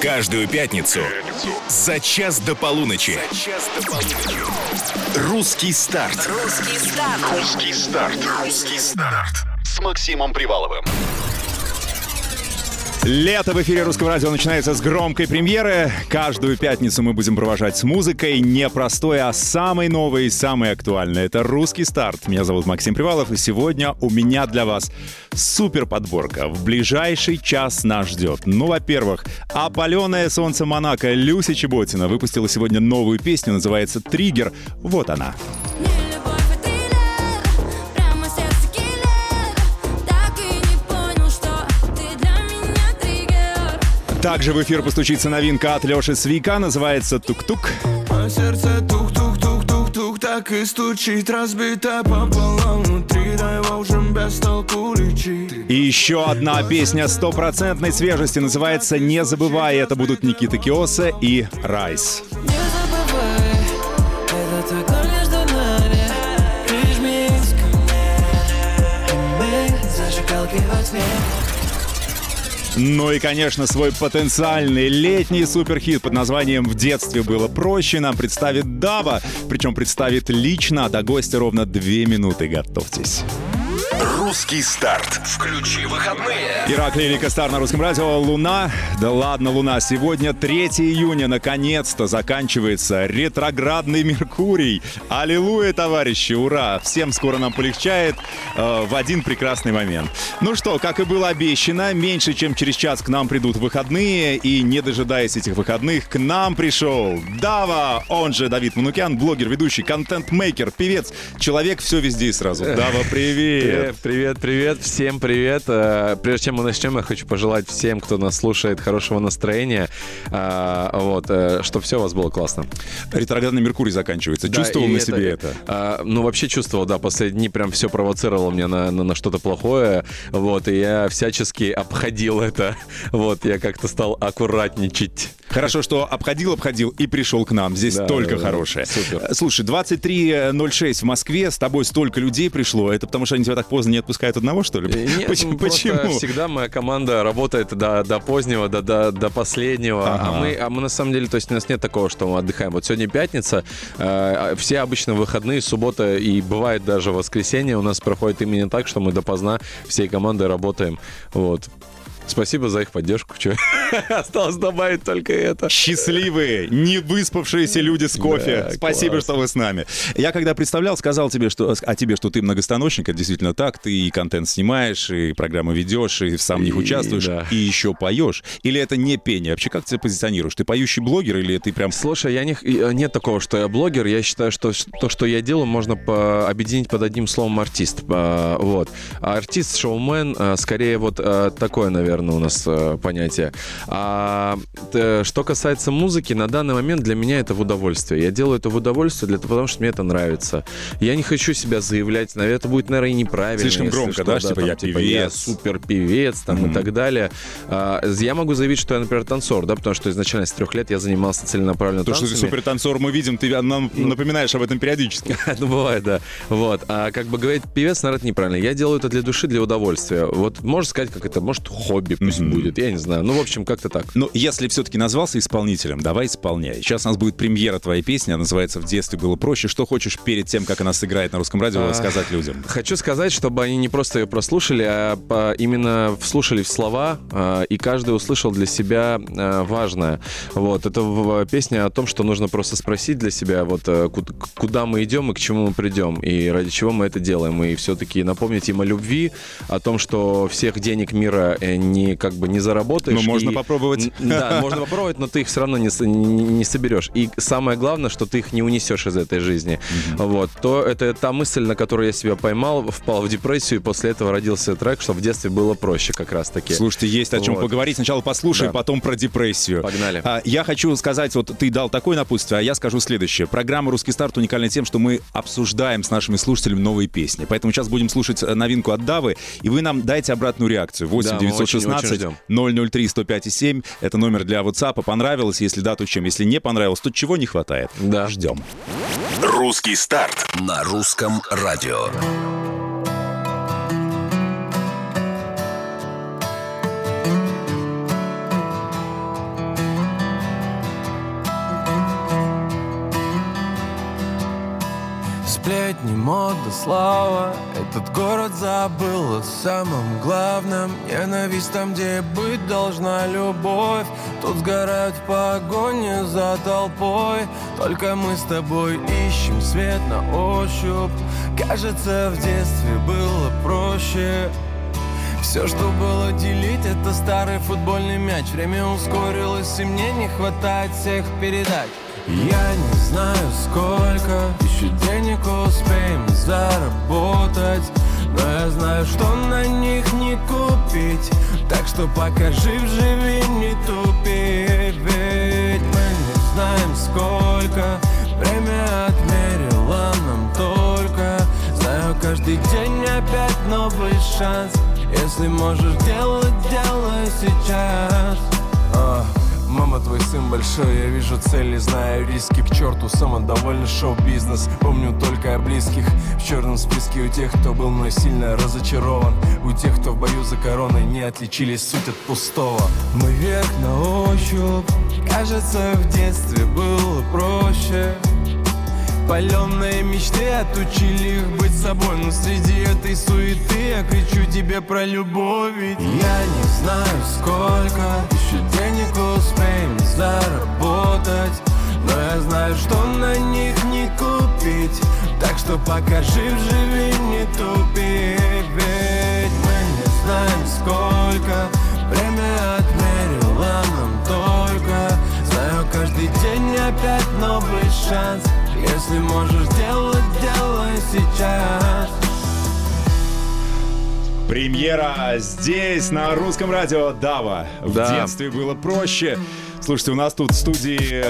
Каждую пятницу за час до полуночи. Русский старт. Русский старт. Русский старт. Русский старт. С Максимом Приваловым. Лето в эфире Русского радио начинается с громкой премьеры. Каждую пятницу мы будем провожать с музыкой не простой, а самой новой и самой актуальной. Это «Русский старт». Меня зовут Максим Привалов, и сегодня у меня для вас супер подборка. В ближайший час нас ждет. Ну, во-первых, опаленное солнце Монако Люся Чеботина выпустила сегодня новую песню, называется «Триггер». Вот она. Не Также в эфир постучится новинка от Леши Свика, называется «Тук-тук». А сердце тух-тух-тух-тух-тух Так и стучит, разбито пополам Внутри, дай без толку лечить И еще одна песня стопроцентной свежести называется «Не забывай». Это будут Никита Киоса и Райс. Не забывай, это только между нами Прижмись ко мне И мы зажигалки во тьме Ну и, конечно, свой потенциальный летний суперхит под названием «В детстве было проще» нам представит Дава. Причем представит лично, а до гостя ровно две минуты. Готовьтесь. Русский старт. Включи выходные. Ираклий Лика Стар на русском радио. Луна. Да ладно, Луна. Сегодня 3 июня. Наконец-то заканчивается ретроградный Меркурий. Аллилуйя, товарищи. Ура. Всем скоро нам полегчает э, в один прекрасный момент. Ну что, как и было обещано, меньше чем через час к нам придут выходные. И не дожидаясь этих выходных, к нам пришел Дава, он же Давид Манукян, блогер, ведущий, контент-мейкер, певец, человек все везде и сразу. Дава, привет. Привет, привет, привет, всем привет. Э, Прежде чем мы начнем, я хочу пожелать всем, кто нас слушает, хорошего настроения. Э, Вот, чтобы все у вас было классно. Ретроградный Меркурий заканчивается. Да, Чувствовал на себе это? э, Ну, вообще чувствовал, да, последние дни прям все провоцировало меня на, на, на что-то плохое. Вот, и я всячески обходил это. Вот, я как-то стал аккуратничать. Хорошо, что обходил, обходил и пришел к нам. Здесь Да, только да, хорошее. Супер. Слушай, 23.06 в Москве, с тобой столько людей пришло. Это потому что они тебя так поздно не отпускают одного, что ли? Э, Нет, Почему? ну, просто Почему? всегда моя команда работает до, до позднего, до, до, до последнего. Ага. А, мы, а мы на самом деле, то есть у нас нет такого, что мы отдыхаем. Вот сегодня пятница, э, все обычно выходные, суббота и бывает даже воскресенье у нас проходит именно так, что мы допоздна всей командой работаем. Вот. Спасибо за их поддержку. Чё? Осталось добавить только это. Счастливые, не выспавшиеся люди с кофе. Да, Спасибо, класс. что вы с нами. Я когда представлял, сказал тебе, что о тебе, что ты многостаночник, это действительно так. Ты и контент снимаешь, и программы ведешь, и сам в них И- участвуешь, да. и еще поешь. Или это не пение? Вообще, как ты себя позиционируешь? Ты поющий блогер или ты прям Слушай, я не, э, нет такого, что я блогер. Я считаю, что то, что я делаю, можно по- объединить под одним словом артист. А, вот. А артист, шоумен, а, скорее вот а, такое, наверное, у нас а, понятие. А что касается музыки, на данный момент для меня это в удовольствие. Я делаю это в удовольствие, для потому что мне это нравится. Я не хочу себя заявлять, наверное, это будет, наверное, и неправильно. Слишком громко, что, да, типа, там, я певец. супер певец там Мгм. и так далее. А, я могу заявить, что я, например, танцор, да, потому что изначально с трех лет я занимался целенаправленно То, что ты танцами. супертанцор, мы видим, ты нам напоминаешь об этом периодически. Ну, бывает, да. Вот. А как бы говорит певец, наверное, неправильно. Я делаю это для души, для удовольствия. Вот можно сказать, как это, может, хобби пусть Мгм. будет, я не знаю. Ну, в общем, как-то так. Но если все-таки назвался исполнителем, давай исполняй. Сейчас у нас будет премьера твоей песни, она называется «В детстве было проще». Что хочешь перед тем, как она сыграет на русском радио, А, сказать людям? Хочу сказать, чтобы они не просто ее прослушали, а именно вслушали в слова, а, и каждый услышал для себя а, важное. Вот. Это песня о том, что нужно просто спросить для себя, вот э, ку- куда мы идем и к чему мы придем, и ради чего мы это делаем. И все-таки напомнить им о любви, о том, что всех денег мира э, не, как бы не заработаешь. Ну, можно и- попробовать. Да, можно попробовать, но ты их все равно не, не, не соберешь. И самое главное, что ты их не унесешь из этой жизни. Вот. То это та мысль, на которую я себя поймал, впал в депрессию, и после этого родился трек, что в детстве было проще как раз-таки. Слушайте, есть о чем Вот. поговорить. Сначала послушай, Да. потом про депрессию. Погнали. А, я хочу сказать, вот ты дал такое напутствие, а я скажу следующее. Программа «Русский старт» уникальна тем, что мы обсуждаем с нашими слушателями новые песни. Поэтому сейчас будем слушать э, новинку от Давы, и вы нам дайте обратную реакцию. 8 Да, мы очень- 916 очень ждем. 003 105 и 7. Это номер для WhatsApp. Понравилось? Если да, то чем? Если не понравилось, то чего не хватает? Да. Ждем. Русский старт на русском радио. Сплетни, мода, слава. Этот город забыл о самом главном. Ненависть там, где быть должна любовь. Тут сгорают в погоне за толпой. Только мы с тобой ищем свет на ощупь. Кажется, в детстве было проще. Все, что было делить, это старый футбольный мяч. Время ускорилось, и мне не хватает всех передач Я не знаю, сколько еще денег успеем заработать Но я знаю, что на них не купить. Так что пока жив, живи, не тупи Ведь мы не знаем, сколько Время отмерило нам только. Знаю, каждый день опять новый шанс. Если можешь делать, делай сейчас. А, Мама, твой сын большой, я вижу цели, знаю риски. К черту самодовольный шоу-бизнес. Помню только о близких. В черном списке у тех, кто был мной сильно разочарован. У тех, кто в бою за короной не отличились суть от пустого. Мы вверх на ощупь. Кажется, в детстве было проще. Паленые мечты отучили их быть собой. Но среди этой суеты я кричу тебе про любовь. Ведь я не знаю, сколько. Еще успеем заработать Но я знаю, что на них не купить Так что пока жив, живи, не тупи Ведь мы не знаем, сколько Время отмерило нам только Знаю, каждый день опять новый шанс Если можешь делать, делай сейчас Премьера здесь, на русском радио Дава. В Да. детстве было проще. Слушайте, у нас тут в студии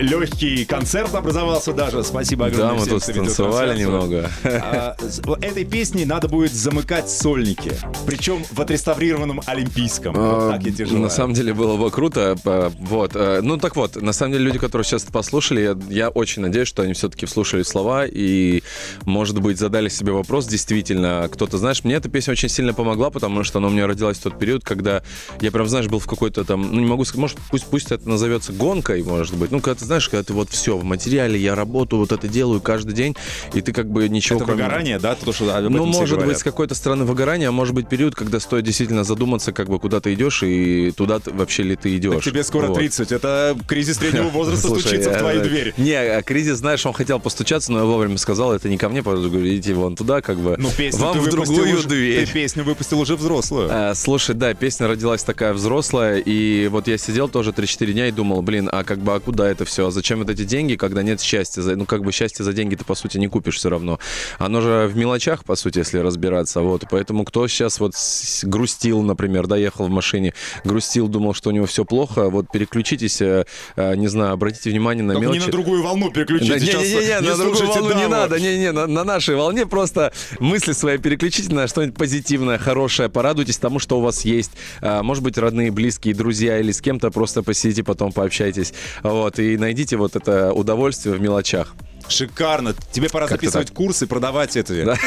легкий концерт образовался даже. Спасибо огромное Да, мы всем, тут трансляцию. немного. А, Этой песней надо будет замыкать сольники. Причем в отреставрированном Олимпийском. Вот так я. А, На самом деле было бы круто. э, Вот. э, Ну так вот, на самом деле люди, которые сейчас это послушали, я, я очень надеюсь, что они все-таки вслушали слова и, может быть, задали себе вопрос. Действительно, кто-то, знаешь, мне эта песня очень сильно помогла, потому что она у меня родилась в тот период, когда я прям, знаешь, был в какой-то там, ну не могу сказать, может, пусть, пусть это назовется гонкой, может быть. Ну, когда ты знаешь, когда ты вот все в материале, я работаю, вот это делаю каждый день, и ты как бы ничего Это кроме- выгорание, да? То, что ну, может быть, говорят. с какой-то стороны выгорания, а может быть период, когда стоит действительно задуматься, как бы куда ты идешь и туда ты- вообще ли ты идешь. Так тебе скоро Вот. 30. Это кризис среднего возраста Слушай, стучится в я- твою дверь. Не, а кризис, знаешь, он хотел постучаться, но я вовремя сказал, это не ко мне, пожалуйста, идите вон туда, как бы. Ну, песню Вам в другую уже- дверь. Ты песню выпустил уже взрослую. А, Слушай, да, песня родилась такая взрослая, и вот я сидел тоже 3-4 дня и думал, блин, а как бы, а куда это все? А зачем вот эти деньги, когда нет счастья? Ну, как бы счастье за деньги ты, по сути, не купишь все равно. Оно же в мелочах, по сути, если разбираться, вот. Поэтому кто сейчас вот грустил, например, да, ехал в машине, грустил, думал, что у него все плохо, вот переключитесь, э, э, не знаю, обратите внимание на Только мелочи. не на другую волну Да, переключите. Сейчас Не-не-не, на другую волну не Даву. надо, не-не, на, на нашей волне просто мысли свои переключите на что-нибудь позитивное, хорошее, порадуйтесь тому, что у вас есть. А, Может быть, родные, близкие, друзья или с кем-то просто посидите, потом пообщайтесь. Вот, и найдите вот это удовольствие в мелочах. Шикарно. Тебе пора записывать курсы, продавать это. Да.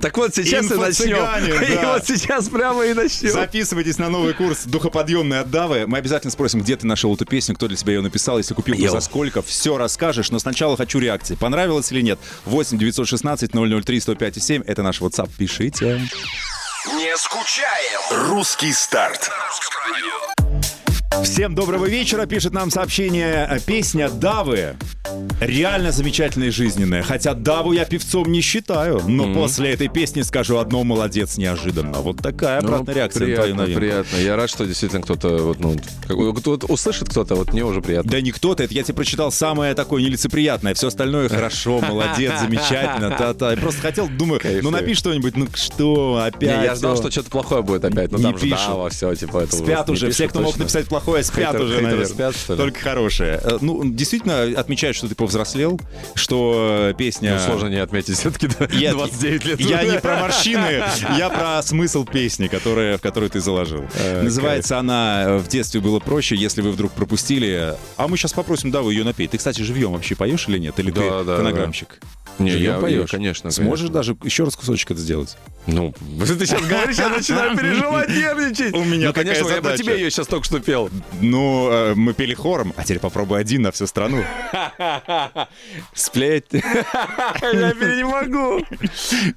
Так вот сейчас и начнем. Инфо-цыгане, И да. вот сейчас прямо и начнем. Записывайтесь на новый курс «Духоподъемные отдавы». Мы обязательно спросим, где ты нашел эту песню, кто для тебя ее написал, если купил, то за сколько. Все расскажешь, но сначала хочу реакции. Понравилось или нет? 8 916 003 105 7. Это наш WhatsApp. Пишите. Не скучаем. Русский старт. Всем доброго вечера, пишет нам сообщение э, песня Давы. Реально замечательная и жизненная. Хотя Даву я певцом не считаю, но после этой песни скажу одно молодец неожиданно. Вот такая обратная Ну, реакция на твою приятно, новинку. приятно. Я рад, что действительно кто-то вот, ну, вот- вот услышит кто-то, вот мне уже приятно. Да не кто-то, это я тебе прочитал самое такое нелицеприятное. Все остальное хорошо, молодец, замечательно, та-та. Я просто хотел, думаю, ну напиши что-нибудь, ну что, опять. Не, я ну. что что-то плохое будет опять, но там же. Дава, все, типа это Спят уже, все, кто мог написать плохое, спят Хейтер- уже, хейтеры наверное. спят, что ли? Только хорошее. Э, Ну, действительно, отмечают, что ты повзрослел, что э, песня... Ну, сложно не отметить, все-таки Я- 29 лет. Я не про морщины, я про смысл песни, которая, в которую ты заложил. Э, Называется она «В детстве было проще, если вы вдруг пропустили». А мы сейчас попросим, да, вы ее напеть. Ты, кстати, живьем вообще поешь или нет? Или Да, ты да, да. Не, я, поешь? я, конечно. Сможешь конечно. даже еще раз кусочек это сделать? Ну, ты сейчас говоришь, я начинаю переживать, нервничать. У меня Ну, конечно, такая я по задача. тебе ее сейчас только что пел. Ну, э, мы пели хором, а теперь попробуй один на всю страну. Сплеть. Я не могу.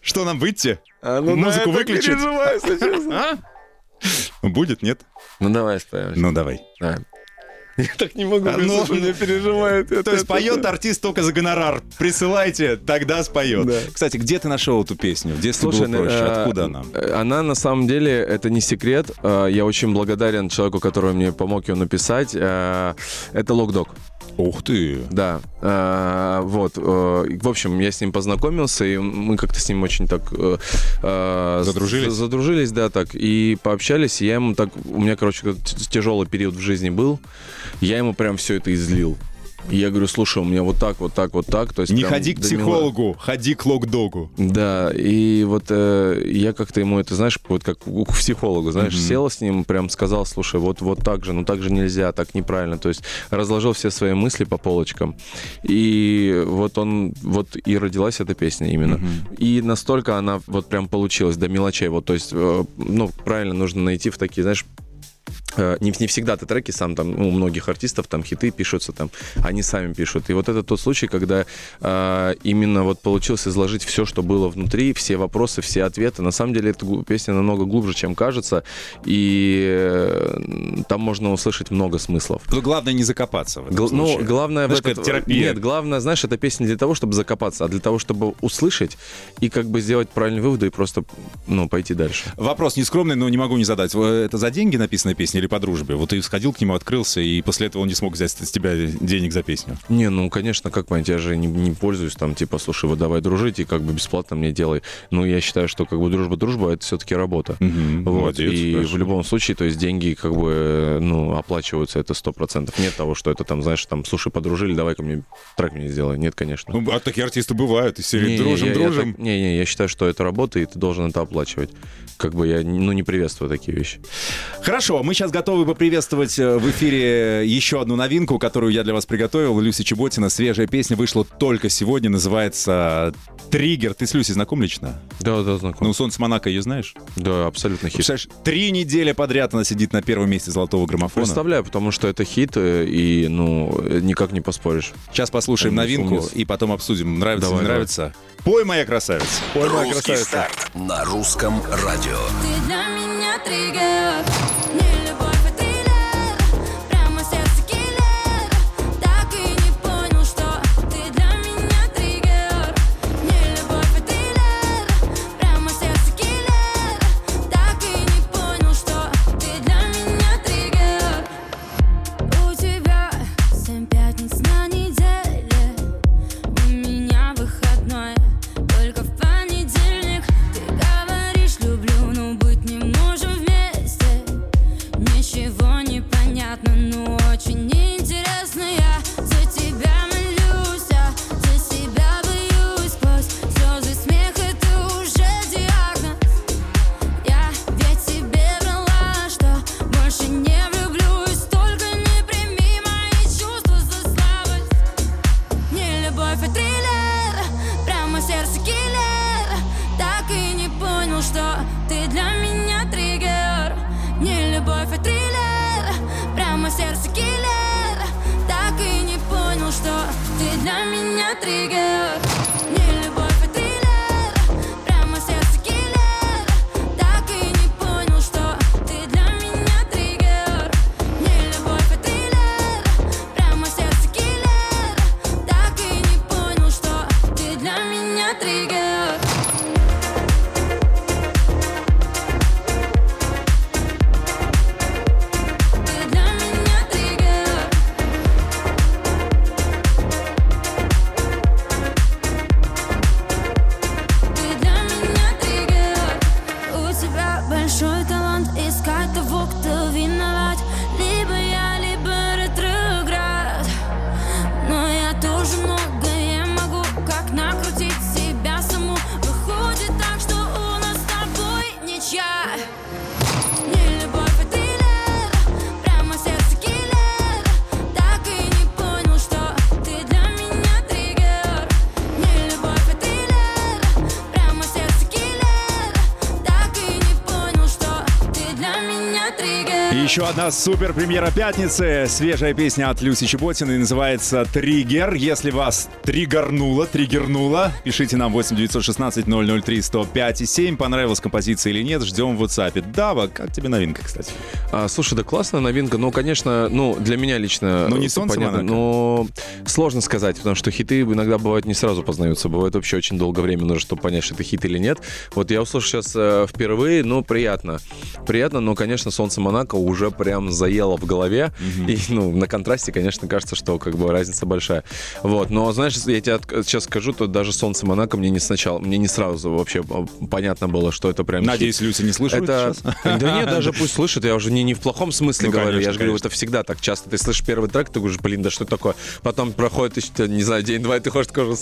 Что нам выйти? А, ну Музыку выключить? переживаю, если честно. Будет, нет? Ну, давай споем. Ну, давай. Давай. Я так не могу, А, ну, меня переживает. То есть поет артист только за гонорар. Присылайте, тогда споет. Да. Кстати, где ты нашел эту песню? В детстве Слушай, было проще. э, Откуда она? э, Она на самом деле, это не секрет. Э, Я очень благодарен человеку, который мне помог ее написать. Это Локдог. Ух ты. Да, э, вот. э, В общем, я с ним познакомился, и мы как-то с ним очень так... э, Задружились? Задружились, да, так. И пообщались, и я ему так... У меня, короче, тяжелый период в жизни был. Я ему прям все это излил. И я говорю, слушай, у меня вот так, вот так, вот так. То есть Не ходи к психологу, ходи к локдогу. Да, и вот э, я как-то ему это, знаешь, вот как к психологу, знаешь, Мгм. сел с ним, прям сказал, слушай, вот, вот так же, ну так же нельзя, так неправильно. То есть разложил все свои мысли по полочкам. И вот он, вот и родилась эта песня именно. И настолько она вот прям получилась до мелочей. Вот, то есть, э, ну, правильно нужно найти в такие, знаешь, не, не всегда ты треки сам там, ну, у многих артистов там хиты пишутся там, они сами пишут. И вот это тот случай, когда э, именно вот получилось изложить все, что было внутри, все вопросы, все ответы. На самом деле эта песня намного глубже, чем кажется, и э, там можно услышать много смыслов. Но главное не закопаться в этом Гл- ну, главное Знаешь, в этот... терапия. Нет, главное, знаешь, эта песня не для того, чтобы закопаться, а для того, чтобы услышать и как бы сделать правильные выводы и просто, ну, пойти дальше. Вопрос нескромный, но не могу не задать. Э, Это за деньги написанная песня или по дружбе? Вот ты сходил к нему, открылся, и после этого он не смог взять с тебя денег за песню. Не, ну, конечно, как понять, я же не, не пользуюсь там, типа, слушай, вот давай дружить и как бы бесплатно мне делай. Ну, я считаю, что как бы дружба-дружба, это все-таки работа. Мгм, Вот, молодец, и хорошо. в любом случае, то есть деньги как бы, ну, оплачиваются, это сто процентов. Нет того, что это там, знаешь, там, слушай, подружили, давай-ка мне трек мне сделай. Нет, конечно. Ну, а такие артисты бывают, из серии Не-не, дружим, я- я дружим. так- Не-не, я считаю, что это работа, и ты должен это оплачивать. Как бы я, ну, не приветствую такие вещи. Хорошо, мы сейчас готовы поприветствовать э, в эфире еще одну новинку, которую я для вас приготовил. Люси Чеботина. Свежая песня вышла только сегодня, называется «Триггер». Ты с Люси знаком лично? Да, да, знаком. Ну, «Солнце Монако» ее знаешь? да, абсолютно хит. Представляешь, три недели подряд она сидит на первом месте золотого граммофона. Представляю, потому что это хит, э, и, ну, э, никак не поспоришь. Сейчас послушаем новинку и потом обсудим, нравится Давай, не давай. нравится. Пой, моя красавица. Ой, моя Русский красавица. старт на русском радио. Ты для меня триггер Не любовь, Еще одна супер премьера пятницы. Свежая песня от Люси Чеботиной называется «Триггер». Если вас триггернуло, триггернуло, пишите нам 8 916 003 105 и 7. Понравилась композиция или нет, ждем в WhatsApp. Дава, как тебе новинка, кстати? А, слушай, да классная новинка. Ну, конечно, ну, для меня лично... Ну, не э, «Солнце понятно, Монако». Но сложно сказать, потому что хиты иногда бывают не сразу познаются. Бывает вообще очень долгое время нужно, чтобы понять, что это хит или нет. Вот я услышал сейчас э, впервые, ну, приятно. Приятно, но, конечно, «Солнце Монако» уже прям заело в голове. И, ну, на контрасте, конечно, кажется, что как бы разница большая. Вот, но, знаешь, я тебе сейчас скажу, то даже «Солнце Монако» мне не сначала, мне не сразу вообще э, понятно было, что это прям. Надеюсь, Люся не слышит Это... сейчас. Да нет, даже пусть слышит, я уже не, не в плохом смысле Ну, говорю. конечно, я же говорю, конечно. это всегда так часто. Ты слышишь первый трек, ты говоришь, блин, да что такое? Потом проходит еще, не знаю, день-два, и ты хочешь скажу,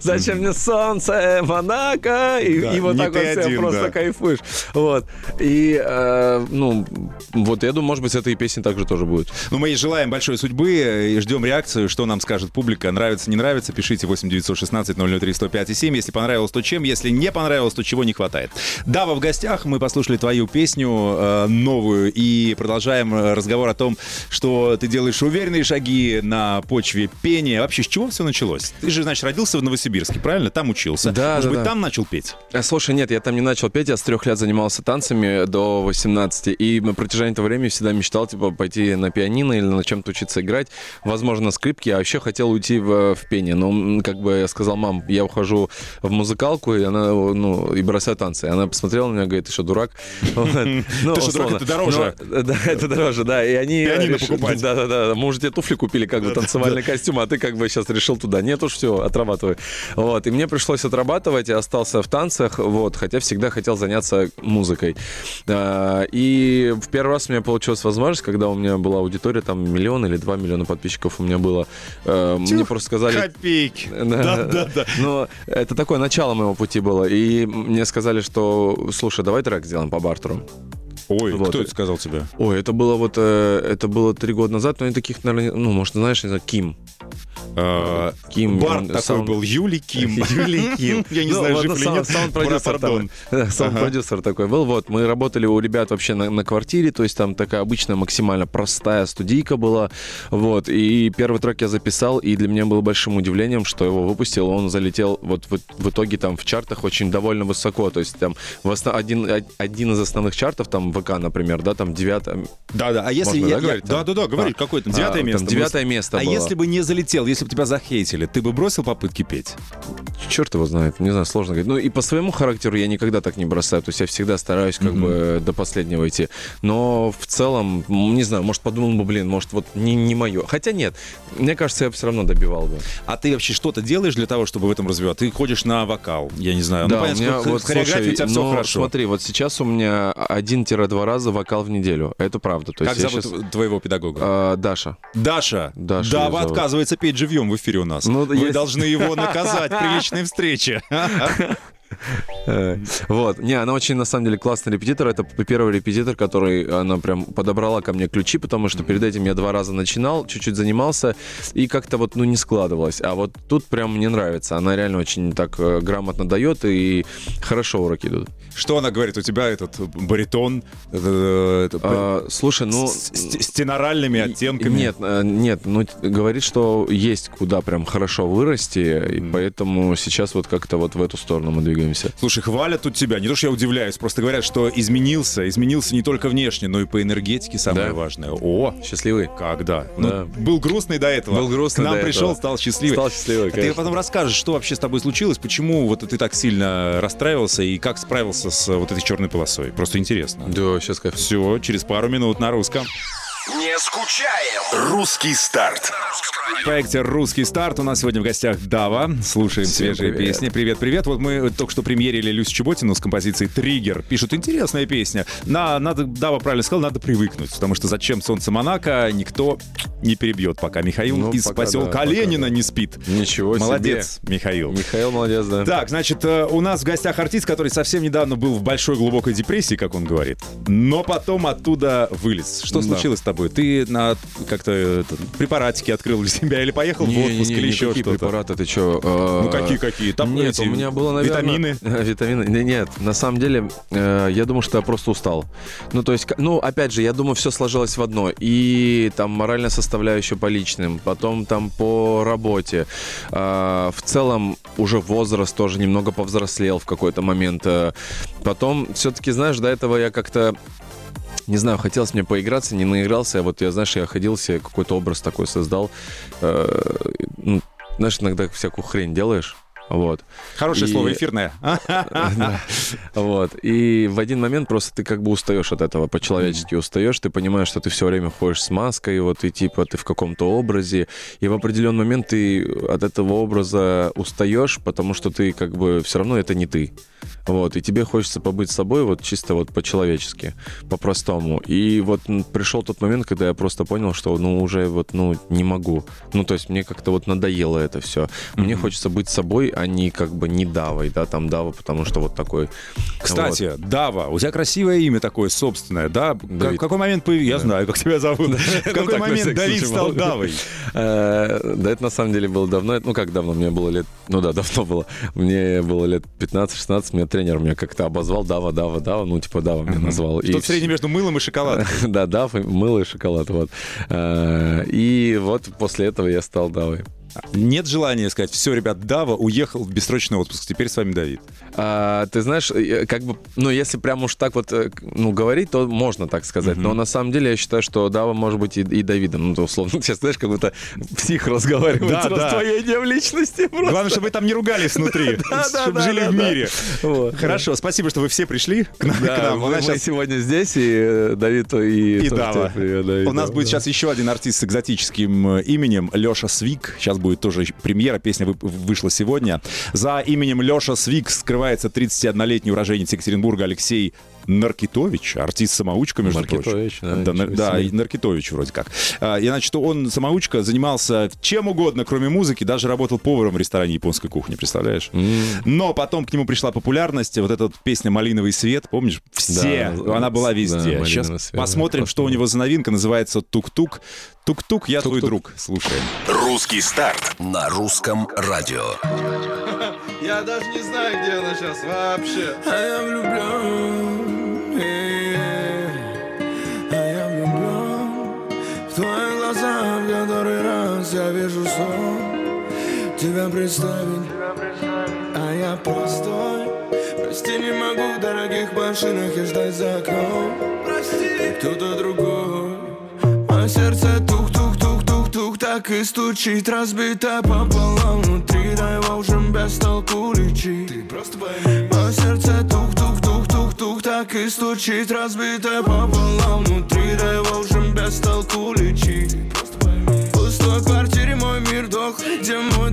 зачем мне солнце, Монако? И, Да, и вот так вот один, просто да. кайфуешь. Вот. И, э, ну, вот я думаю, может быть, с этой песни также тоже будет. Ну, мы ей желаем большой судьбы и ждем реакцию, что нам скажет публика. Нравится, не нравится, пишите 8 916 003 105 и 7. Если понравилось, то чем? Если не понравилось, то чего не хватает? Дава в гостях. Мы послушали твою песню э, новую и продолжаем э, разговор о том, что ты делаешь уверенные шаги на почве пения. Вообще, с чего все началось? Ты же, значит, родился в Новосибирске, правильно? Там учился. Да, Может да, быть, да. там начал петь? А, Слушай, нет, я там не начал петь, я с трех лет занимался танцами до 18, и на протяжении этого времени всегда мечтал, типа, пойти на пианино или на чем-то учиться играть, возможно, на скрипке, а вообще хотел уйти в, в пение, но, как бы, я сказал, мам, я ухожу в музыкалку, и она, ну, и бросаю танцы, она посмотрела на меня, говорит, ты что, дурак? Ну, Ты что, дурак, это дороже. Но- Да, это дороже, да, и они... Пианино решили- покупать. Да-да-да, мы уже тебе туфли купили, как бы, танцевальный костюм, а ты, как бы, сейчас решил туда, нет уж, все, отрабатывай. Вот, и мне пришлось отрабатывать, я остался в танцах, вот, хотя всегда хотел заняться музыкой. А, И в первый раз у меня получилась возможность, когда у меня была аудитория, там миллион или два миллиона подписчиков у меня было. Э, Мне просто сказали... Копейки. Да, да, да. Но это такое начало моего пути было. И мне сказали, что, слушай, давай трек сделаем по бартеру. Ой, Вот. кто это сказал тебе? Ой, это было вот, э, это было три года назад, но я таких, наверное, ну, может, знаешь, не знаю, Ким. Э, Ким, Бар такой саунд- был, Юлий Ким. Юлий Ким. Я не Ну, знаю, жив или саунд- нет. Саунд-продюсер такой был. Вот, мы работали у ребят вообще на, на квартире, то есть там такая обычная, максимально простая студийка была. Вот, и первый трек я записал, и для меня было большим удивлением, что его выпустил. Он залетел вот в, в итоге там в чартах очень довольно высоко. То есть там в основ- один, один из основных чартов, там ВК, например, да, там девятое, Да, да. А если Можно, я, да, я- говорить, да, там? да, да, говори, А. какое там А, девятое там место. девятое место А было. если бы не залетел, если бы тебя захейтили, ты бы бросил попытки петь? Черт его знает, не знаю, сложно говорить. Ну и по своему характеру я никогда так не бросаю, то есть я всегда стараюсь как бы до последнего идти. Но в целом, не знаю, может подумал бы, блин, может вот не, не мое. Хотя нет, мне кажется, я все равно добивал бы. А ты вообще что-то делаешь для того, чтобы в этом развиваться? Ты ходишь на вокал, я не знаю. да, ну, понятно, у меня что вот, в хореографии слушай, у тебя все ну, хорошо. смотри, вот сейчас у меня 1-2 раза вокал в неделю. Это правда. То как есть зовут щас- твоего педагога? А, Даша. Даша. Даша Дава отказывается петь живьем в эфире у нас. Ну, Вы есть- должны его наказать при личной встрече. Э, Вот. Не, она очень, на самом деле, классный репетитор. Это первый репетитор, который она прям подобрала ко мне ключи, потому что перед этим я два раза начинал, чуть-чуть занимался, и как-то вот, ну, не складывалось. А вот тут прям мне нравится. Она реально очень так э, грамотно дает, и хорошо уроки идут. Что она говорит? У тебя этот баритон э, А, слушай, ну... с, теноральными оттенками. Нет, нет, ну говорит, что есть куда прям хорошо вырасти, и поэтому сейчас вот как-то вот в эту сторону мы двигаемся. Слушай, хвалят тут тебя. Не то, что я удивляюсь, просто говорят, что изменился. Изменился не только внешне, но и по энергетике самое Да. важное. О, Счастливый? когда? Да. Ну, был грустный до этого. Был грустный К нам пришел, этого. стал счастливый. Стал счастливый, А ты конечно. потом расскажешь, что вообще с тобой случилось, почему вот ты так сильно расстраивался и как справился с вот этой черной полосой. Просто интересно. Да, сейчас кайф. Все, через пару минут на русском. Не скучаем. Русский старт. В проекте «Русский старт» у нас сегодня в гостях Дава. Слушаем Всем свежие привет. песни. Привет, привет. Вот мы только что премьерили Люсю Чеботину с композицией «Триггер». Пишут, интересная песня. На, надо, Дава правильно сказал, надо привыкнуть. Потому что зачем «Солнце Монако» никто не перебьет, пока Михаил Ну, из пока поселка да, пока Ленина да. не спит. Ничего себе. Молодец, Михаил. Михаил молодец, да. Так, значит, э, у нас в гостях артист, который совсем недавно был в большой глубокой депрессии, как он говорит, но потом оттуда вылез. Что Да. случилось с тобой? Такой? Ты на как-то препаратики открыл для себя или поехал в отпуск или еще что-то? препараты, ты что? Ну какие-какие? Там Нет, эти у меня было, наверное... Витамины? Витамины? Не- Нет, на самом деле, э, я думаю, что я просто устал. Ну, то есть, ну, опять же, я думаю, все сложилось в одно. И там моральная составляющая по личным, потом там по работе. А, в целом, уже возраст тоже немного повзрослел в какой-то момент. Э, Потом, все-таки, знаешь, до этого я как-то не знаю, хотелось мне поиграться, не наигрался. А Вот я, знаешь, я ходил себе, какой-то образ такой создал. Э, ну, знаешь, иногда всякую хрень делаешь. Вот. Хорошее И- слово эфирное. Вот. И в один момент просто ты как бы устаешь от этого, по-человечески устаешь, ты понимаешь, что ты все время ходишь с маской, вот, и типа ты в каком-то образе, и в определенный момент ты от этого образа устаешь, потому что ты как бы все равно это не ты. Вот, и тебе хочется побыть собой вот чисто вот по-человечески, по-простому. И вот пришел тот момент, когда я просто понял, что ну уже вот ну не могу. Ну то есть мне как-то вот надоело это все. Мне хочется быть собой, а не как бы не давой, да, там дава, потому что вот такой. Кстати, Дава, у тебя красивое имя такое собственное, да? Как- Давид. В какой момент появился? Я знаю, как тебя зовут. В Ну, какой на момент Давид стал. Давой? Э, Да, это на самом деле было давно. Ну, как давно? Мне было лет... Ну да, давно было. Мне было лет 15-16. Меня тренер меня как-то обозвал. Дава, Дава, Дава. Ну, типа Дава меня назвал. И Что-то среднее между мылом и шоколадом. Да, Дав, мыло и шоколад. Вот. Э, И вот после этого я стал Давой. Нет желания сказать, все, ребят, Дава уехал в бессрочный отпуск, теперь с вами Давид. А, ты знаешь, э, как бы, ну, если прям уж так вот, э, ну, говорить, то можно так сказать. Но на самом деле я считаю, что Дава может быть и, и Давидом. Ну, то условно, сейчас, знаешь, как будто псих разговаривает Да, с да. раздвоением личности. просто. Главное, чтобы вы там не ругались внутри, чтобы жили в мире. Хорошо, спасибо, что вы все пришли к нам. мы, сегодня здесь, и э, Давид, и... И Дава. У нас будет сейчас еще один артист с экзотическим именем Леша Свик. Сейчас будет тоже премьера, песня вы- вышла сегодня. За именем Леша Свик скрывается 31-летний уроженец Екатеринбурга Алексей Наркитович, артист-самоучка, между Наркитович, прочим. да, да, да, и Наркитович вроде как. А, И значит, он самоучка, занимался чем угодно, кроме музыки, даже работал поваром в ресторане японской кухни, представляешь? Но потом к нему пришла популярность, вот эта вот песня «Малиновый свет», помнишь? Все, Да, она была да, везде. «Малиновый Сейчас свет», посмотрим, да, что у него за новинка, называется «Тук-тук». «Тук-тук, я твой «Тук-тук». друг». Слушаем. Русский старт на русском радио. Я даже не знаю, где она сейчас вообще. А я влюблен, Тебя представить, а я простой. Прости, не могу в дорогих машинах и ждать за окном. Прости, кто-то другой. Мое сердце тух-тух-тух-тух-тух Так и стучит, разбито пополам Внутри, да его уже без толку лечить. Ты просто пойми. Мое сердце тух-тух-тух-тух-тух Так и стучит, разбито пополам Внутри, да его уже без толку лечить. Ты просто пойми. В пустой квартире мой мир дох Где мой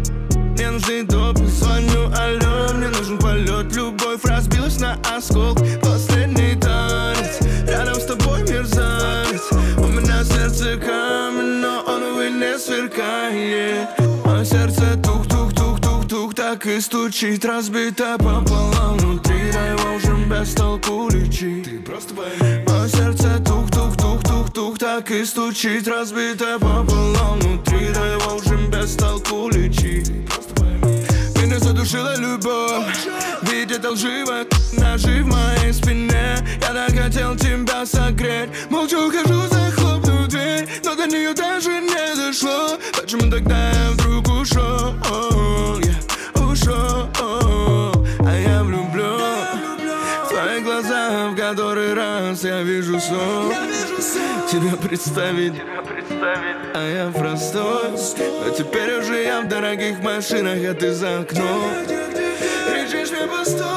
мне нужны допы Звоню, алло, мне нужен полет. Любовь разбилась на осколки. Последний танец. Рядом с тобой мир У меня сердце камень Но он, увы, не сверкает. Мое сердце тух-тух-тух-тух-тух Так и стучит, разбито пополам Внутри, да его уже без толку лечить Ты Мое сердце тух-тух-тух-тух-тух Так и стучит, разбито пополам Внутри, да его уже без толку лечить Ты просто меня задушила любовь. Ведь это лживо ножи в моей спине. Я так хотел тебя согреть. Молча ухожу, захлопну дверь. Но до нее даже не дошло. Почему тогда я вдруг ушел? Я ушел. А я влюблен В твои глаза, в который раз я вижу сон. Тебя представить а я простой Но теперь уже я в дорогих машинах, а ты за окном. Кричишь мне постой!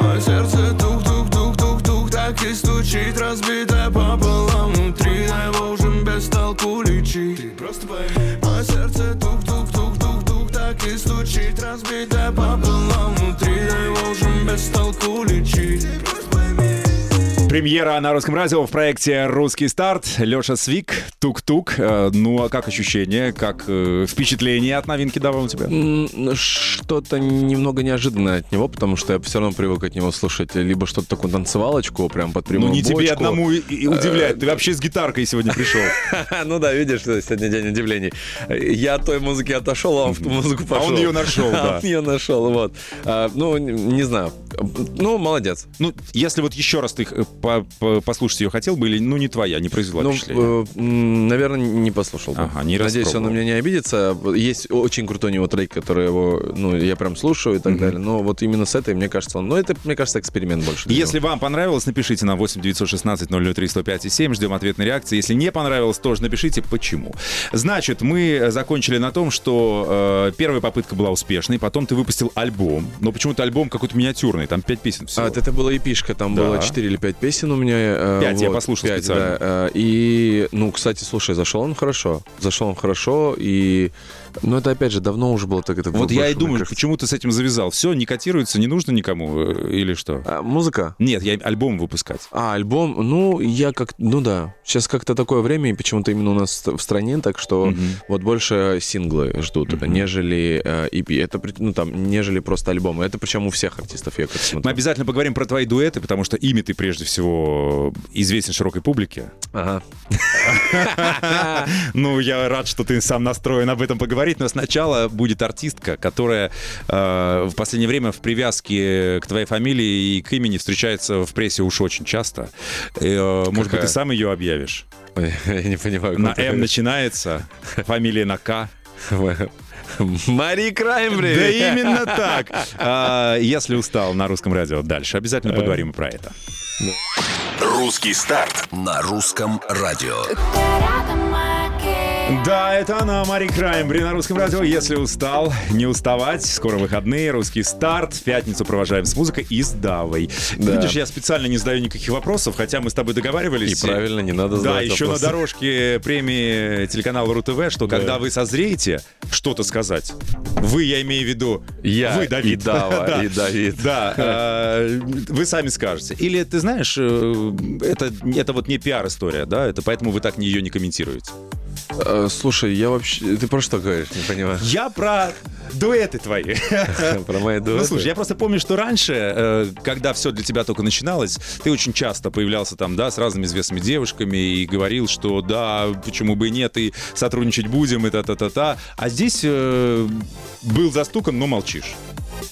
Мое сердце тух-тух-тух-тух-тух Так и стучит, разбитое пополам Внутри, да его уже без толку лечить. Ты просто пойми Мое сердце тух-тух-тух-тух-тух Так и стучит, разбитое пополам Внутри, да его уже без толку лечить Премьера на русском радио в проекте «Русский старт». Леша Свик, Тук-Тук. Э, Ну, а как ощущение, как э, впечатление от новинки давал у тебя? Ну, Что-то немного неожиданное от него, потому что я все равно привык от него слушать либо что-то такую танцевалочку прям под Ну, прямую не тебе бочку. одному и- и удивляет. Ты вообще с гитаркой сегодня пришел. Ну да, видишь, сегодня день удивлений. Я от той музыки отошел, а он в ту музыку пошел. он её нашел, А да. Он ее нашел, вот. А, Ну, не не знаю. Ну, молодец. Ну, если вот еще раз ты э, по- по- послушать ее хотел бы, или, ну, не твоя, не произвела Ну, впечатления? э, наверное, не послушал. бы. Ага, не Надеюсь, он на меня не обидится. Есть очень крутой у него трек, который его, ну, я прям слушаю и так далее. Но вот именно с этой, мне кажется, он... Ну, это, мне кажется, эксперимент больше. Если него. вам понравилось, напишите на 8 916 003 105 и 7. Ждем ответной реакции. Если не понравилось, тоже напишите, почему. Значит, мы закончили на том, что э, первая попытка была успешной, потом ты выпустил альбом. Но почему-то альбом какой-то миниатюрный, там 5 песен всего. А, это была эпишка, там Да. было 4 или 5 песен у меня. э, Пять, я вот, послушал пять, специально. да, э, И, ну, кстати, слушай, зашел он хорошо. Зашел он хорошо, и... Ну, это, опять же, давно уже было так. Это вот я и думаю, кажется. почему ты с этим завязал. Все, не котируется, не нужно никому э, или что? А, музыка? Нет, я альбом выпускать. А, альбом, ну, я как, ну да, сейчас как-то такое время, и почему-то именно у нас в стране, так что вот больше синглы ждут, нежели э, EP, это, ну, там, нежели просто альбомы, это причем у всех артистов, я как Мы смотрю. обязательно поговорим про твои дуэты, потому что ими ты прежде всего известен широкой публике. Ага. Ну, я рад, что ты сам настроен об этом поговорить, но сначала будет артистка, которая э, в последнее время в привязке к твоей фамилии и к имени встречается в прессе уж очень часто. Э, может быть, ты сам ее объявишь? Я не понимаю. На М начинается, фамилия на К. Мари Краймбри! Да именно так. А, Если устал на русском радио дальше, обязательно поговорим про это. Русский старт на русском радио. Да, это она, Мари Краймбри на русском радио. Если устал, не уставать. Скоро выходные, русский старт. В пятницу провожаем с музыкой и с Давой. Да. Видишь, я специально не задаю никаких вопросов, хотя мы с тобой договаривались. И правильно, не надо Да, задавать еще вопросы. на дорожке премии телеканала РУ-ТВ, что когда вы созреете что-то сказать, вы, я имею в виду, Я вы, Давид. и Дава, Да. и Давид. Да, э, вы сами скажете. Или, ты знаешь, э, это, это вот не пиар-история, да, это поэтому вы так ее не комментируете. Э, Слушай, я вообще... Ты про что говоришь? Не понимаю. Я про дуэты твои. Про мои Ну, дуэты? слушай, я просто помню, что раньше, э, когда все для тебя только начиналось, ты очень часто появлялся там, да, с разными известными девушками и говорил, что да, почему бы и нет, и сотрудничать будем, и та-та-та-та. А здесь э, был застукан, но молчишь.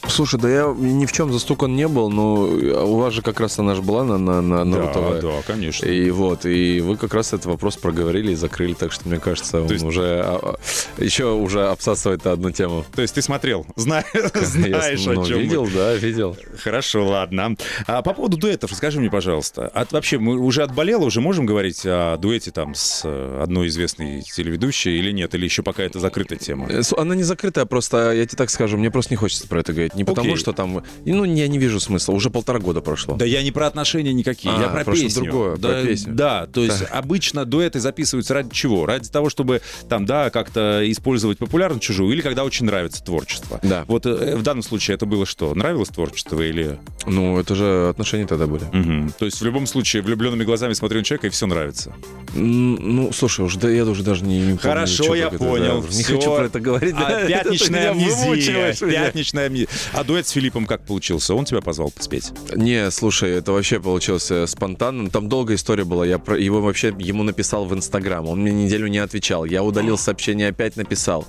Слушай, да я ни в чем застукан не был, но у вас же как раз она же была на, на, на, на да, РУ-ТВ. да, конечно. И вот, и вы как раз этот вопрос проговорили и закрыли, так что, мне кажется, он есть- уже а, а, еще уже обсасывает одну тему. То есть ты смотрел, знаешь, ну, о чем мы. видел, да, видел. Хорошо, ладно. А по поводу дуэтов, расскажи мне, пожалуйста. От, вообще, мы уже отболело, уже можем говорить о дуэте там с э, одной известной телеведущей или нет? Или еще пока это закрытая тема? Э, Она не закрытая, просто, я тебе так скажу, мне просто не хочется про это говорить. Не потому, что там, ну, я не вижу смысла, уже полтора года прошло. Да я не про отношения никакие, А, я про песню. другое, да, про песню. Да, то есть обычно дуэты записываются ради чего? Ради того, чтобы там, да, как-то использовать популярность чужую, или когда очень нравится творчество. Да. Вот э, в данном случае это было что? Нравилось творчество или... Ну, это же отношения тогда были. Мгм. То есть в любом случае влюбленными глазами смотрю на человека и все нравится. Ну, слушай, уже, да, я уже даже не, не помню, Хорошо, чё, я как это, понял. да. Не хочу про это говорить. А, да, пятничная амнезия. Пятничная амнезия. А дуэт с Филиппом как получился? Он тебя позвал поспеть? Не, слушай, это вообще получилось спонтанно. Там долгая история была. Я про его вообще ему написал в Инстаграм. Он мне неделю не отвечал. Я удалил сообщение, опять написал.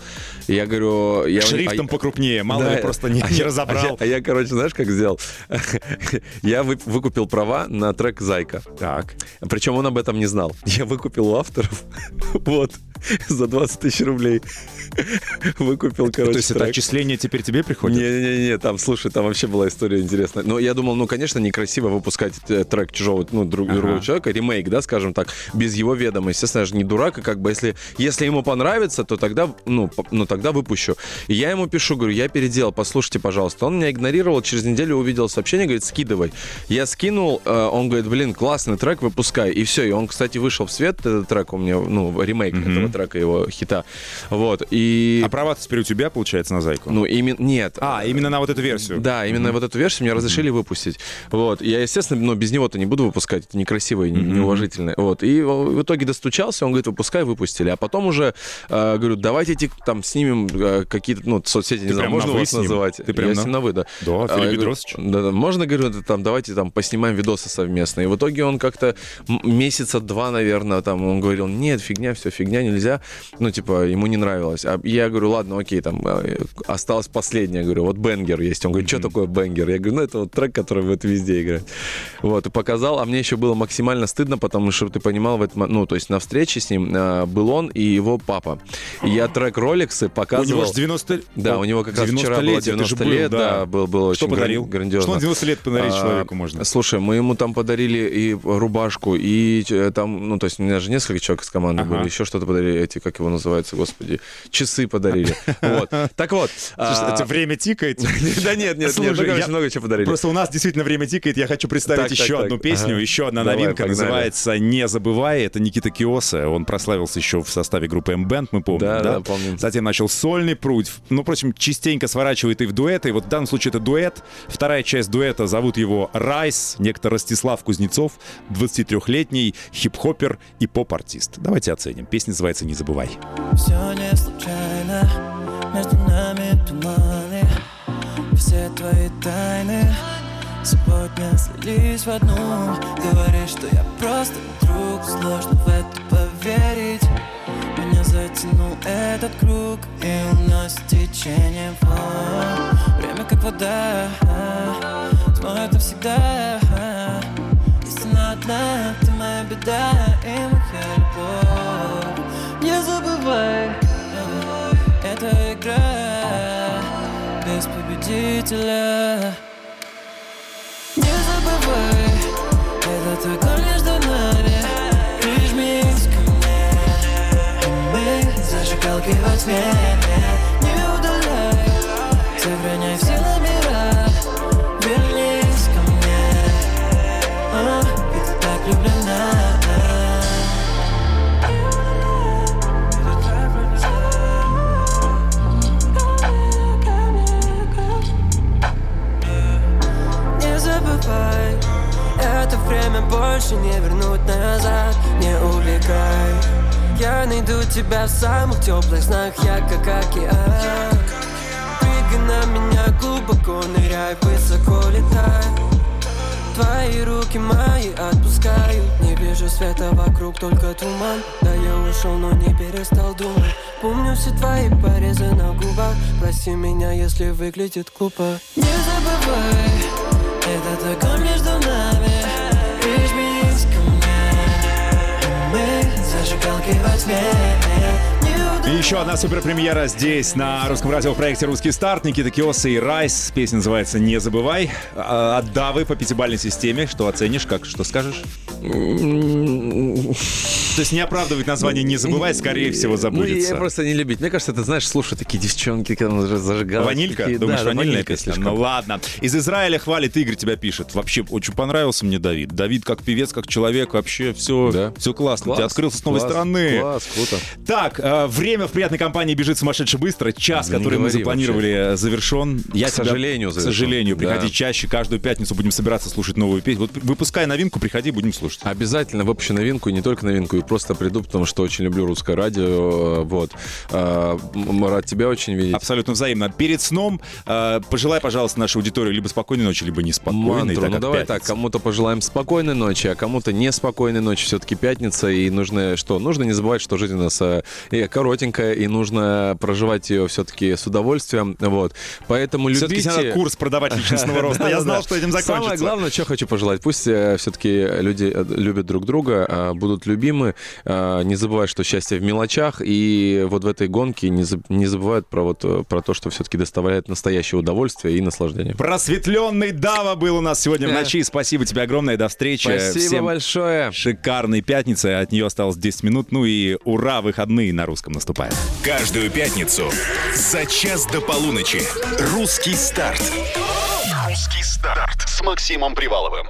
Я говорю... Я, Шрифтом а- покрупнее, мало Да. ли просто не, А не я- разобрал. А я, а я, короче, знаешь, как сделал? Я вы- выкупил права на трек «Зайка». Так. Причем он об этом не знал. Я выкупил у авторов, вот, за 20 тысяч рублей. Выкупил, короче, То есть это отчисление теперь тебе приходит? Не-не-не, там, слушай, там вообще была история интересная. Но я думал, ну, конечно, некрасиво выпускать э, трек чужого, ну, друг, Ага. другого человека, ремейк, да, скажем так, без его ведома. Естественно, я же не дурак, и как бы, если, если ему понравится, то тогда, ну, ну, тогда выпущу. И я ему пишу, говорю, я переделал, послушайте, пожалуйста. Он меня игнорировал, через неделю увидел сообщение, говорит, скидывай. Я скинул, э, он говорит, блин, классный трек, выпускай. И все, и он, кстати, вышел в свет, этот трек у меня, ну, ремейк этого трека, его хита. Вот, и А права теперь у тебя, получается, на зайку? ну, именно, нет. А, именно на вот эту версию. Да, именно вот эту версию мне разрешили выпустить. Вот. Я, естественно, ну, без него-то не буду выпускать, это некрасиво и не- неуважительно. Вот. И в итоге достучался, он говорит, выпускай, выпустили. А потом уже э, говорю, давайте там снимем э, какие-то, ну, соцсети, не знаю, можно вас называть? Ты прям я на- с ним на «вы», да. Да, А, Филипп Бедросович. Да, да, можно, говорю, это там, давайте там поснимаем видосы совместно. И в итоге он как-то месяца два, наверное, там, он говорил, нет, фигня, все, фигня, нельзя. Ну, типа, ему не нравилось. А я говорю, ладно, окей, там, э, осталось последнее, говорю, вот бенгер есть. Он говорит, что такое бенгер? Я говорю, ну, это вот трек, который будет везде играть. Вот, и показал, а мне еще было максимально стыдно, потому что, ты понимал, в этот, мо- ну, то есть на встрече с ним э, был он и его папа. И я трек Роликсы У показывал. него же 90... Да, у него как раз вчера было 90-летие, ты 90 же был, лет, да, был, было Что очень подарил? грандиозно. Что на 90 лет подарить А, человеку можно? Слушай, мы ему там подарили и рубашку, и э, там, ну, то есть у меня же несколько человек из команды Ага. были, еще что-то подарили, эти, как его называется, господи, часы подарили. Вот. Так вот. Слушай, а, это время тикает. Да нет, нет, нет, Слушай, ну, короче, я- много чего подарили. Просто у нас действительно время тикает. Я хочу представить Так, еще так. одну песню, Ага. еще одна Давай, новинка. погнали. Называется «Не забывай». Это Никита Киоса. Он прославился еще в составе группы M-Band, мы помним. Да, да, помним. Затем начал сольный путь. Ну, впрочем, частенько сворачивает и в дуэты. И вот в данном случае это дуэт. Вторая часть дуэта зовут его Райс, некто Ростислав Кузнецов, 23-летний хип-хоппер и поп-артист. Давайте оценим. Песня называется «Не забывай». Все не случайно, между нами туманы. Все твои тайны сегодня слились в одну. Говоришь, что я просто друг, сложно в это поверить. Меня затянул этот круг и уносит течением флоу Время как вода, смоет навсегда Истина одна, ты моя беда и моя победителя Не забывай, это гол между нами. Прижмись ко мне, мы зажигалки во тьме Не удаляй, сохраняй все больше не вернуть назад. Не убегай Я найду тебя в самых теплых снах Я как океан Прыгай на меня глубоко Ныряй, высоко летай. Твои руки мои отпускаю Не вижу света вокруг, только туман. Да я ушел, но не перестал думать. Помню все твои порезы на губах. Прости меня, если выглядит глупо. Не забывай Это такой между нами зажигалки во тьме И еще одна суперпремьера здесь, на русском радио в проекте «Русский старт». Никита Киоса и Райс. Песня называется «Не забывай». А, От Давы по пятибалльной системе. Что оценишь? Как? Что скажешь? То есть не оправдывать название «Не забывай», скорее всего, Ну, забудется. я просто не любить. Мне кажется, ты знаешь, слушай, такие девчонки, когда он зажигал. Ванилька? такие- Думаешь, да, ванильная ванилька песня? слишком. Ну ладно. Из Израиля хвалит Игорь, тебя пишет. Вообще, очень понравился мне Давид. Давид как певец, как человек, вообще все, Да. все классно. Класс, Ты открылся с новой класс, стороны. Класс, круто. Так, э, время в приятной компании бежит сумасшедше быстро. Час, Да который мы запланировали, завершен. Я К тебя- сожалению, К завершен. сожалению. Приходи Да. чаще. Каждую пятницу будем собираться слушать новую песню. Вот выпускай новинку, приходи, будем слушать. Обязательно в общую новинку, и не только новинку, и просто приду, потому что очень люблю русское радио. э, Вот. М, Рад тебя очень видеть. Абсолютно взаимно. Перед сном э, пожелай, пожалуйста, нашей аудитории либо спокойной ночи, либо неспокойной. Мантру. так Ну давай пятница. так, кому-то пожелаем спокойной ночи, а кому-то неспокойной ночи. Все-таки пятница, и нужно что? Нужно не забывать, что жизнь у нас э, э, коротенькая, и нужно проживать ее все-таки с удовольствием. Вот. Поэтому Все-таки любите... надо курс продавать личностного роста. Я знал, что этим закончится. Самое главное, что хочу пожелать. Пусть все-таки люди э, любят друг друга, а, будут любимы. а, Не забывают, что счастье в мелочах. И вот в этой гонке не заб- не забывают про, вот, э, про то, что все-таки доставляет настоящее удовольствие и наслаждение. Просветленный Дава был у нас сегодня в ночи. Спасибо тебе огромное. До встречи. Спасибо Всем большое. шикарной пятницы. От нее осталось 10 минут. Ну и ура, выходные на русском наступают. Каждую пятницу за час до полуночи. Русский старт. Русский старт с Максимом Приваловым.